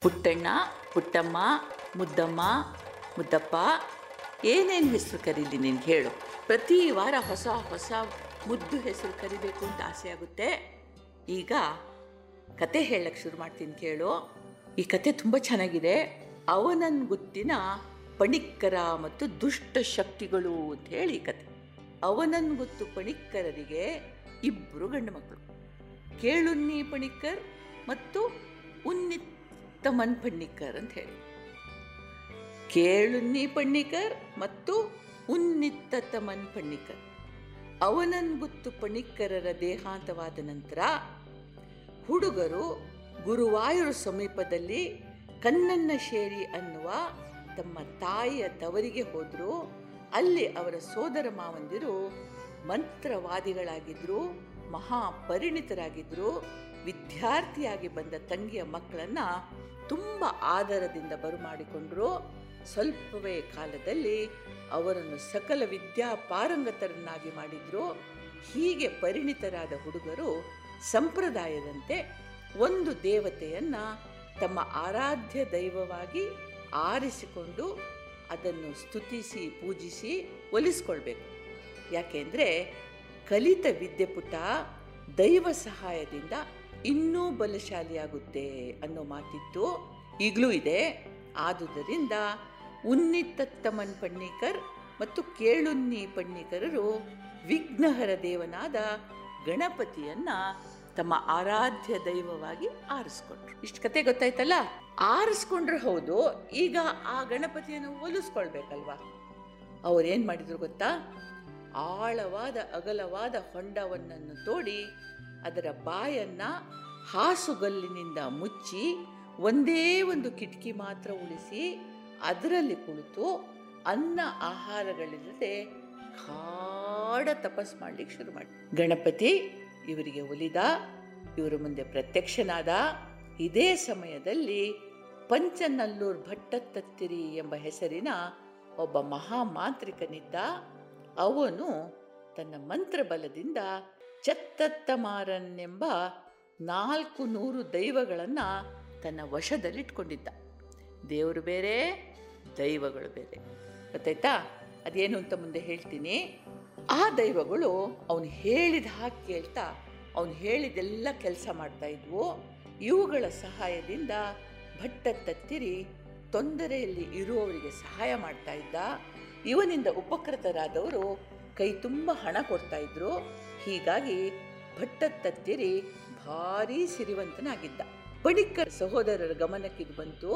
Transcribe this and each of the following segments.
ಪುಟ್ಟಣ್ಣ, ಪುಟ್ಟಮ್ಮ, ಮುದ್ದಮ್ಮ, ಮುದ್ದಪ್ಪ, ಏನೇನು ಹೆಸರು ಕರೀಲಿ ನಿನ್ಗೆ ಹೇಳು. ಪ್ರತಿ ವಾರ ಹೊಸ ಹೊಸ ಮುದ್ದು ಹೆಸರು ಕರಿಬೇಕು ಅಂತ ಆಸೆ ಆಗುತ್ತೆ. ಈಗ ಕತೆ ಹೇಳಕ್ಕೆ ಶುರು ಮಾಡ್ತೀನಿ ಕೇಳು. ಈ ಕತೆ ತುಂಬ ಚೆನ್ನಾಗಿದೆ. ಅವನನ್ ಗುತ್ತಿನ ಪಣಿಕ್ಕರ ಮತ್ತು ದುಷ್ಟ ಶಕ್ತಿಗಳು ಅಂತ ಹೇಳಿ ಈ ಕತೆ. ಅವನನ್ ಗುತ್ತು ಪಣಿಕ್ಕರರಿಗೆ ಇಬ್ಬರು ಗಂಡು ಮಕ್ಕಳು ಕೇಳುನ್ನಿ ಪಣಿಕ್ಕರ್ ಮತ್ತು ಉನ್ನಿತ್ತಮನ್ ಪಣ್ಣಿಕರ್ ಅಂತ ಹೇಳಿ. ಕೇಳುನ್ನಿ ಪಣ್ಣಿಕರ್ ಮತ್ತು ಉನ್ನಿತ್ತತಮನ್ ಪಣ್ಣಿಕರ್ ಅವನನ್ ಗುತ್ತು ಪಣಿಕ್ಕರರ ದೇಹಾಂತವಾದ ನಂತರ ಹುಡುಗರು ಗುರುವಾಯೂರು ಸಮೀಪದಲ್ಲಿ ಕಣ್ಣನ್ನ ಶೇರಿ ಅನ್ನುವ ತಮ್ಮ ತಾಯಿಯ ತವರಿಗೆ ಹೋದರು. ಅಲ್ಲಿ ಅವರ ಸೋದರ ಮಾವಂದಿರು ಮಂತ್ರವಾದಿಗಳಾಗಿದ್ದರು ಮಹಾಪರಿಣಿತರಾಗಿದ್ದರು ವಿದ್ಯಾರ್ಥಿಯಾಗಿ ಬಂದ ತಂಗಿಯ ಮಕ್ಕಳನ್ನು ತುಂಬ ಆದರದಿಂದ ಬರುಮಾಡಿಕೊಂಡರು ಸ್ವಲ್ಪವೇ ಕಾಲದಲ್ಲಿ ಅವರನ್ನು ಸಕಲ ವಿದ್ಯಾ ಪಾರಂಗತರನ್ನಾಗಿ ಮಾಡಿದ್ರು. ಹೀಗೆ ಪರಿಣಿತರಾದ ಹುಡುಗರು ಸಂಪ್ರದಾಯದಂತೆ ಒಂದು ದೇವತೆಯನ್ನು ತಮ್ಮ ಆರಾಧ್ಯ ದೈವವಾಗಿ ಆರಿಸಿಕೊಂಡು ಅದನ್ನು ಸ್ತುತಿಸಿ, ಪೂಜಿಸಿ, ಒಲಿಸ್ಕೊಳ್ಬೇಕು. ಯಾಕೆಂದರೆ ಕಲಿತ ವಿದ್ಯೆಪುಟ ದೈವ ಸಹಾಯದಿಂದ ಇನ್ನೂ ಬಲಶಾಲಿಯಾಗುತ್ತೆ ಅನ್ನೋ ಮಾತಿತ್ತು ಈಗಲೂ ಇದೆ. ಆದುದರಿಂದ ಉನ್ನಿತ್ತತ್ತಮನ್ ಪಣ್ಣಿಕರ್ ಮತ್ತು ಕೇಳುನ್ನಿ ಪಣ್ಣಿಕರರು ವಿಘ್ನಹರ ದೇವನಾದ ಗಣಪತಿಯನ್ನ ತಮ್ಮ ಆರಾಧ್ಯ ದೈವವಾಗಿ ಆರಿಸ್ಕೊಂಡ್ರು. ಇಷ್ಟು ಕತೆ ಗೊತ್ತಾಯ್ತಲ್ಲ? ಆರಿಸ್ಕೊಂಡ್ರೆ ಹೌದು. ಈಗ ಆ ಗಣಪತಿಯನ್ನು ಹೋಲಿಸ್ಕೊಳ್ಬೇಕಲ್ವಾ? ಅವ್ರೇನು ಮಾಡಿದ್ರು ಗೊತ್ತಾ? ಆಳವಾದ ಅಗಲವಾದ ಹೊಂಡವನ್ನನ್ನು ತೋಡಿ ಅದರ ಬಾಯನ್ನ ಹಾಸುಗಲ್ಲಿನಿಂದ ಮುಚ್ಚಿ ಒಂದೇ ಒಂದು ಕಿಟಕಿ ಮಾತ್ರ ಉಳಿಸಿ ಅದರಲ್ಲಿ ಕುಳಿತು ಅನ್ನ ಆಹಾರಗಳಿಲ್ಲದೆ ಕಾಡ ತಪಸ್ ಮಾಡ್ಲಿಕ್ಕೆ ಶುರು ಮಾಡಿ ಗಣಪತಿ ಇವರಿಗೆ ಒಲಿದ, ಇವರ ಮುಂದೆ ಪ್ರತ್ಯಕ್ಷನಾದ, ಇದೇ ಸಮಯದಲ್ಲಿ ಪಂಚನಲ್ಲೂರ್ ಭಟ್ಟತ್ತತ್ತಿರಿ ಎಂಬ ಹೆಸರಿನ ಒಬ್ಬ ಮಹಾಮಾಂತ್ರಿಕನಿದ್ದ, ಅವನು ತನ್ನ ಮಂತ್ರಬಲದಿಂದ ಚತ್ತತ್ತಮಾರನ್ನೆಂಬ ನಾಲ್ಕು ನೂರು ದೈವಗಳನ್ನು ತನ್ನ ವಶದಲ್ಲಿಟ್ಕೊಂಡಿದ್ದ. ದೇವರು ಬೇರೆ, ದೈವಗಳು ಬೇರೆ. ಗೊತ್ತಾಯ್ತಾ? ಅದೇನು ಅಂತ ಮುಂದೆ ಹೇಳ್ತೀನಿ. ಆ ದೈವಗಳು ಅವನು ಹೇಳಿದ ಹಾಗೆ ಕೇಳ್ತಾ, ಅವನು ಹೇಳಿದೆಲ್ಲ ಕೆಲಸ ಮಾಡ್ತಾ ಇದ್ವು. ಇವುಗಳ ಸಹಾಯದಿಂದ ಭಟ್ಟ ತತ್ತಿರಿ ತೊಂದರೆಯಲ್ಲಿ ಇರುವವರಿಗೆ ಸಹಾಯ ಮಾಡ್ತಾ ಇದ್ದ. ಇವನಿಂದ ಉಪಕೃತರಾದವರು ಕೈ ತುಂಬ ಹಣ ಕೊಡ್ತಾ ಇದ್ರು. ಹೀಗಾಗಿ ಭಟ್ಟ ತತ್ತಿರಿ ಭಾರೀ ಸಿರಿವಂತನಾಗಿದ್ದ. ಬಳಿಕ ಸಹೋದರರ ಗಮನಕ್ಕಿದು ಬಂತು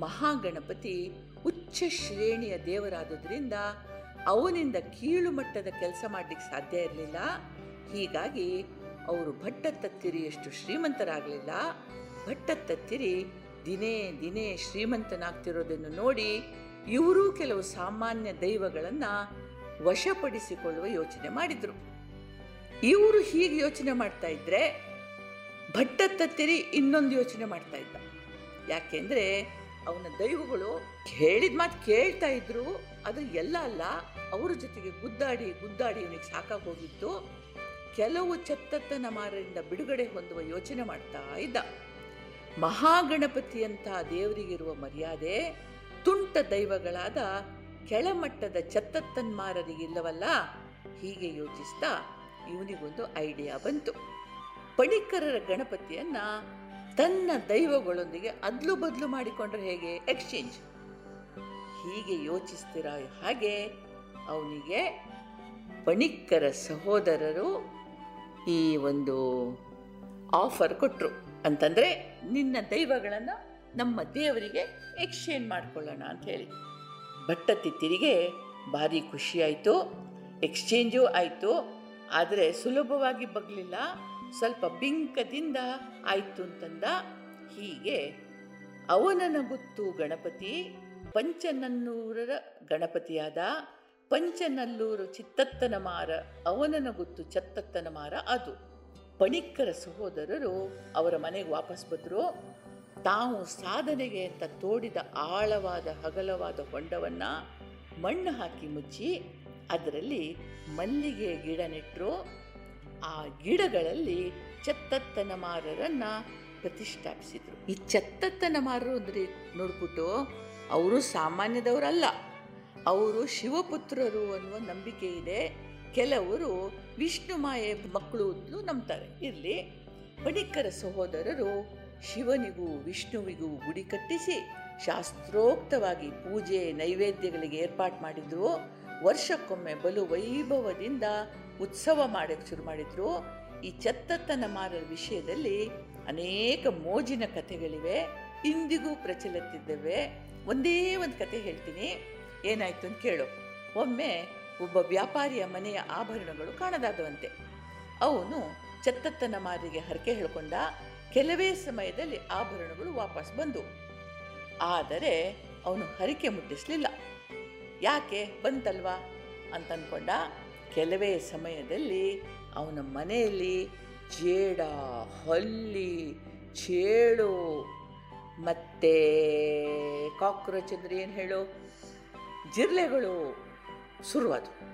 ಮಹಾಗಣಪತಿ ಉಚ್ಚ ಶ್ರೇಣಿಯ ದೇವರಾದುದರಿಂದ ಅವನಿಂದ ಕೀಳು ಮಟ್ಟದ ಕೆಲಸ ಮಾಡಲಿಕ್ಕೆ ಸಾಧ್ಯ ಇರಲಿಲ್ಲ. ಹೀಗಾಗಿ ಅವರು ಭಟ್ಟ ತತ್ತಿರಿಯಷ್ಟು ಶ್ರೀಮಂತರಾಗಲಿಲ್ಲ. ಭಟ್ಟ ತತ್ತಿರಿ ದಿನೇ ದಿನೇ ಶ್ರೀಮಂತನಾಗ್ತಿರೋದನ್ನು ನೋಡಿ ಇವರೂ ಕೆಲವು ಸಾಮಾನ್ಯ ದೈವಗಳನ್ನು ವಶಪಡಿಸಿಕೊಳ್ಳುವ ಯೋಚನೆ ಮಾಡಿದರು. ಇವರು ಹೀಗೆ ಯೋಚನೆ ಮಾಡ್ತಾ ಇದ್ರೆ ಭಟ್ಟ ತತ್ತಿರಿ ಇನ್ನೊಂದು ಯೋಚನೆ ಮಾಡ್ತಾ ಇದ್ದ. ಯಾಕೆಂದ್ರೆ ಅವನ ದೈವಗಳು ಹೇಳಿದ ಮಾತು ಕೇಳ್ತಾ ಇದ್ರು ಅದು ಎಲ್ಲ ಅಲ್ಲ, ಅವರ ಜೊತೆಗೆ ಗುದ್ದಾಡಿ ಗುದ್ದಾಡಿ ಇವನಿಗೆ ಸಾಕಾಗಿ ಹೋಗಿತ್ತು. ಕೆಲವು ಚತ್ತತ್ತನ ಮಾರರಿಂದ ಬಿಡುಗಡೆ ಹೊಂದುವ ಯೋಚನೆ ಮಾಡ್ತಾ ಇದ್ದ. ಮಹಾಗಣಪತಿಯಂಥ ದೇವರಿಗಿರುವ ಮರ್ಯಾದೆ ತುಂಟ ದೈವಗಳಾದ ಕೆಳಮಟ್ಟದ ಚತ್ತತ್ತನ್ಮಾರರಿಗಿಲ್ಲವಲ್ಲ ಹೀಗೆ ಯೋಚಿಸ್ತಾ ಇವನಿಗೊಂದು ಐಡಿಯಾ ಬಂತು. ಪಣಿಕರರ ಗಣಪತಿಯನ್ನ ತನ್ನ ದೈವಗಳೊಂದಿಗೆ ಅದ್ಲು ಬದಲು ಮಾಡಿಕೊಂಡ್ರೆ ಹೇಗೆ? ಎಕ್ಸ್ಚೇಂಜ್ ಹೀಗೆ ಯೋಚಿಸ್ತೀರ ಹಾಗೆ ಅವನಿಗೆ ಪಣಿಕ್ಕರ ಸಹೋದರರು ಈ ಒಂದು ಆಫರ್ ಕೊಟ್ಟರು ಅಂತಂದರೆ ನಿನ್ನ ದೈವಗಳನ್ನು ನಮ್ಮ ದೇವರಿಗೆ ಎಕ್ಸ್ಚೇಂಜ್ ಮಾಡ್ಕೊಳ್ಳೋಣ ಅಂತ ಹೇಳಿ. ಭಟ್ಟತಿತ್ತಿರಿಗೆ ಭಾರಿ ಖುಷಿಯಾಯಿತು ಎಕ್ಸ್ಚೇಂಜು ಆಯಿತು. ಆದರೆ ಸುಲಭವಾಗಿ ಬಗ್ಲಿಲ್ಲ. ಸ್ವಲ್ಪ ಬಿಂಕದಿಂದ ಆಯಿತು ಅಂತಂದ. ಹೀಗೆ ಅವನನ ಗುತ್ತು ಗಣಪತಿ, ಪಂಚನನ್ನೂರರ ಗಣಪತಿಯಾದ ಪಂಚನಲ್ಲೂರು ಚಿತ್ತತ್ತನ ಮಾರ, ಅವನನ ಗುತ್ತು ಚತ್ತತ್ತನ ಮಾರ ಅದು. ಪಣಿಕ್ಕರ ಸಹೋದರರು ಅವರ ಮನೆಗೆ ವಾಪಸ್ ಬಂದರು. ತಾವು ಸಾಧನೆಗೆ ಅಂತ ತೋಡಿದ ಆಳವಾದ ಹಗಲವಾದ ಹೊಂಡವನ್ನು ಮಣ್ಣು ಹಾಕಿ ಮುಚ್ಚಿ ಅದರಲ್ಲಿ ಮಲ್ಲಿಗೆ ಗಿಡ ನೆಟ್ಟರು ಆ ಗಿಡಗಳಲ್ಲಿ ಚತ್ತತ್ತನ ಮಾರರನ್ನು ಪ್ರತಿಷ್ಠಾಪಿಸಿದರು. ಈ ಚತ್ತತ್ತನ ಮಾರರು ಅಂದರೆ ನೋಡ್ಬಿಟ್ಟು ಅವರು ಸಾಮಾನ್ಯದವರಲ್ಲ. ಅವರು ಶಿವಪುತ್ರರು ಅನ್ನುವ ನಂಬಿಕೆ ಇದೆ. ಕೆಲವರು ವಿಷ್ಣು ಮಾಯೆ ಮಕ್ಕಳು ನಂಬ್ತಾರೆ. ಇರಲಿ ಬಣಿಕರ ಸಹೋದರರು ಶಿವನಿಗೂ ವಿಷ್ಣುವಿಗೂ ಗುಡಿ ಕಟ್ಟಿಸಿ ಶಾಸ್ತ್ರೋಕ್ತವಾಗಿ ಪೂಜೆ ನೈವೇದ್ಯಗಳಿಗೆ ಏರ್ಪಾಟ್ ಮಾಡಿದ್ರು. ವರ್ಷಕ್ಕೊಮ್ಮೆ ಬಲು ವೈಭವದಿಂದ ಉತ್ಸವ ಮಾಡೋಕ್ಕೆ ಶುರು ಮಾಡಿದ್ರು. ಈ ಚತ್ತತ್ತನ ಮಾರರ ವಿಷಯದಲ್ಲಿ ಅನೇಕ ಮೋಜಿನ ಕಥೆಗಳಿವೆ, ಇಂದಿಗೂ ಪ್ರಚಲಿತಿದ್ದಾವೆ ಒಂದೇ ಒಂದು ಕತೆ ಹೇಳ್ತೀನಿ. ಏನಾಯ್ತು ಅಂತ ಕೇಳು. ಒಮ್ಮೆ ಒಬ್ಬ ವ್ಯಾಪಾರಿಯ ಮನೆಯ ಆಭರಣಗಳು ಕಾಣದಾದವಂತೆ. ಅವನು ಚತ್ತತ್ತನ ಮಾರಿಗೆ ಹರಕೆ ಹೇಳ್ಕೊಂಡ ಕೆಲವೇ ಸಮಯದಲ್ಲಿ ಆಭರಣಗಳು ವಾಪಸ್ ಬಂದು. ಆದರೆ ಅವನು ಹರಿಕೆ ಮುಟ್ಟಿಸಲಿಲ್ಲ. ಯಾಕೆ ಬಂತಲ್ವಾ ಅಂತ ಅಂದ್ಕೊಂಡ ಕೆಲವೇ ಸಮಯದಲ್ಲಿ ಅವನ ಮನೆಯಲ್ಲಿ ಜೇಡ, ಹಲ್ಲಿ, ಚೇಳು, ಮತ್ತೆ ಕಾಕ್ರೋಚ್ ಅಂದರೆ ಏನು ಹೇಳು? ಜಿರ್ಲೆಗಳು ಶುರುವಾದವು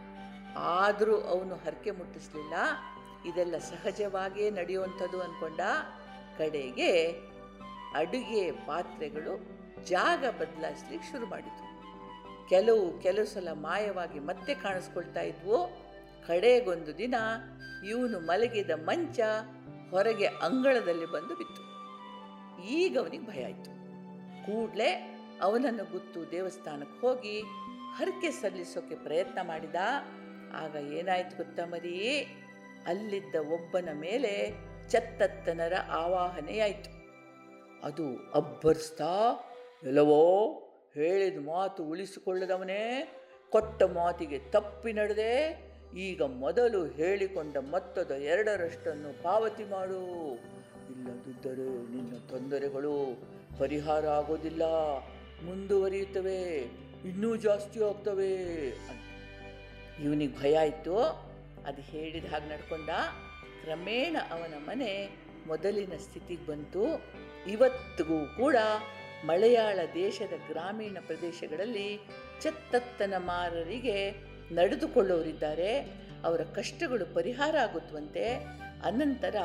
ಆದರೂ ಅವನು ಹರಕೆ ಮುಟ್ಟಿಸಲಿಲ್ಲ. ಇದೆಲ್ಲ ಸಹಜವಾಗಿಯೇ ನಡೆಯುವಂಥದ್ದು ಅಂದ್ಕೊಂಡ ಕಡೆಗೆ ಅಡುಗೆ ಪಾತ್ರೆಗಳು ಜಾಗ ಬದಲಾಯಿಸ್ಲಿಕ್ಕೆ ಶುರು ಮಾಡಿತು ಕೆಲವು ಕೆಲವು ಸಲ ಮಾಯವಾಗಿ ಮತ್ತೆ ಕಾಣಿಸ್ಕೊಳ್ತಾ ಇದ್ವು. ಕಡೆಗೊಂದು ದಿನ ಇವನು ಮಲಗಿದ ಮಂಚ ಹೊರಗೆ ಅಂಗಳದಲ್ಲಿ ಬಂದು ಬಿತ್ತು. ಈಗ ಅವನಿಗೆ ಭಯ ಆಯಿತು. ಕೂಡಲೇ ಅವನನ್ನು ಗುತ್ತು ದೇವಸ್ಥಾನಕ್ಕೆ ಹೋಗಿ ಹರಕೆ ಸಲ್ಲಿಸೋಕೆ ಪ್ರಯತ್ನ ಮಾಡಿದ. ಆಗ ಏನಾಯ್ತು ಗೊತ್ತಾ ಮರಿ? ಅಲ್ಲಿದ್ದ ಒಬ್ಬನ ಮೇಲೆ ಚತ್ತತ್ತನರ ಆವಾಹನೆಯಾಯಿತು. ಅದು ಅಬ್ಬರಿಸ್ತಾ ಎಲ್ಲವೋ ಹೇಳಿದ ಮಾತು ಉಳಿಸಿಕೊಳ್ಳದವನೇ ಕೊಟ್ಟ ಮಾತಿಗೆ ತಪ್ಪಿ ನಡೆದೆ ಈಗ ಮೊದಲು ಹೇಳಿಕೊಂಡ ಮೊತ್ತದ ಎರಡರಷ್ಟನ್ನು ಪಾವತಿ ಮಾಡು. ಇಲ್ಲದಿದ್ದರೆ ನಿನ್ನ ತೊಂದರೆಗಳು ಪರಿಹಾರ ಆಗೋದಿಲ್ಲ. ಮುಂದುವರಿಯುತ್ತವೆ, ಇನ್ನೂ ಜಾಸ್ತಿ ಆಗ್ತವೆ ಅಂತ. ಇವನಿಗೆ ಭಯ ಆಯಿತು. ಅದು ಹೇಳಿದ ಹಾಗೆ ನಡ್ಕೊಂಡ. ಕ್ರಮೇಣ ಅವನ ಮನೆ ಮೊದಲಿನ ಸ್ಥಿತಿಗೆ ಬಂತು. ಇವತ್ತಿಗೂ ಕೂಡ ಮಲಯಾಳ ದೇಶದ ಗ್ರಾಮೀಣ ಪ್ರದೇಶಗಳಲ್ಲಿ ಚತ್ತತ್ತನ ಮಾರರಿಗೆ ನಡೆದುಕೊಳ್ಳೋರಿದ್ದಾರೆ ಅವರ ಕಷ್ಟಗಳು ಪರಿಹಾರ ಆಗುತ್ತವಂತೆ ಅನಂತರ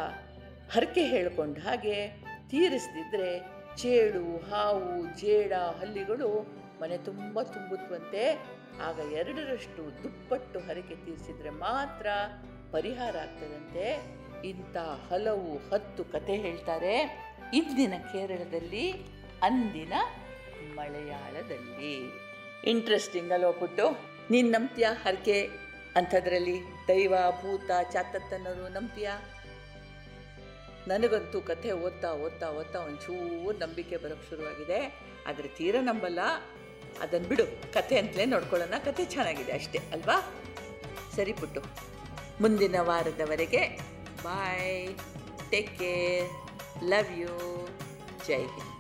ಹರಕೆ ಹೇಳಿಕೊಂಡ ಹಾಗೆ ತೀರಿಸದಿದ್ದರೆ ಚೇಳು, ಹಾವು, ಜೇಡ, ಹಲ್ಲಿಗಳು ಮನೆ ತುಂಬ ತುಂಬುತ್ತವಂತೆ ಆಗ ಎರಡರಷ್ಟು ದುಪ್ಪಟ್ಟು ಹರಕೆ ತೀರಿಸಿದರೆ ಮಾತ್ರ ಪರಿಹಾರ ಆಗ್ತದಂತೆ. ಇಂಥ ಹಲವು ಹತ್ತು ಕತೆ ಹೇಳ್ತಾರೆ. ಇಂದಿನ ಕೇರಳದಲ್ಲಿ ಅಂದಿನ ಮಲಯಾಳದಲ್ಲಿ. ಇಂಟ್ರೆಸ್ಟಿಂಗ್ ಅಲ್ವಾ ಪುಟ್ಟು? ನೀನು ನಂಬ್ತೀಯ ಹರಕೆ? ಅಂಥದ್ರಲ್ಲಿ ದೈವ, ಭೂತ ಚಾತತ್ತನ್ನರು ನಂಬ್ತೀಯ? ನನಗಂತೂ ಕಥೆ ಓದ್ತಾ ಓದ್ತಾ ಓದ್ತಾ ಒಂಚೂರು ನಂಬಿಕೆ ಬರೋಕ್ಕೆ ಶುರುವಾಗಿದೆ. ಆದರೆ ತೀರ ನಂಬಲ್ಲ. ಅದನ್ನು ಬಿಡು, ಕಥೆ ಅಂತಲೇ ನೋಡ್ಕೊಳ್ಳೋಣ. ಕಥೆ ಚೆನ್ನಾಗಿದೆ ಅಷ್ಟೇ, ಅಲ್ವಾ? ಸರಿ ಪುಟ್ಟು. ಮುಂದಿನ ವಾರದವರೆಗೆ bye. Take care love you Jai Hind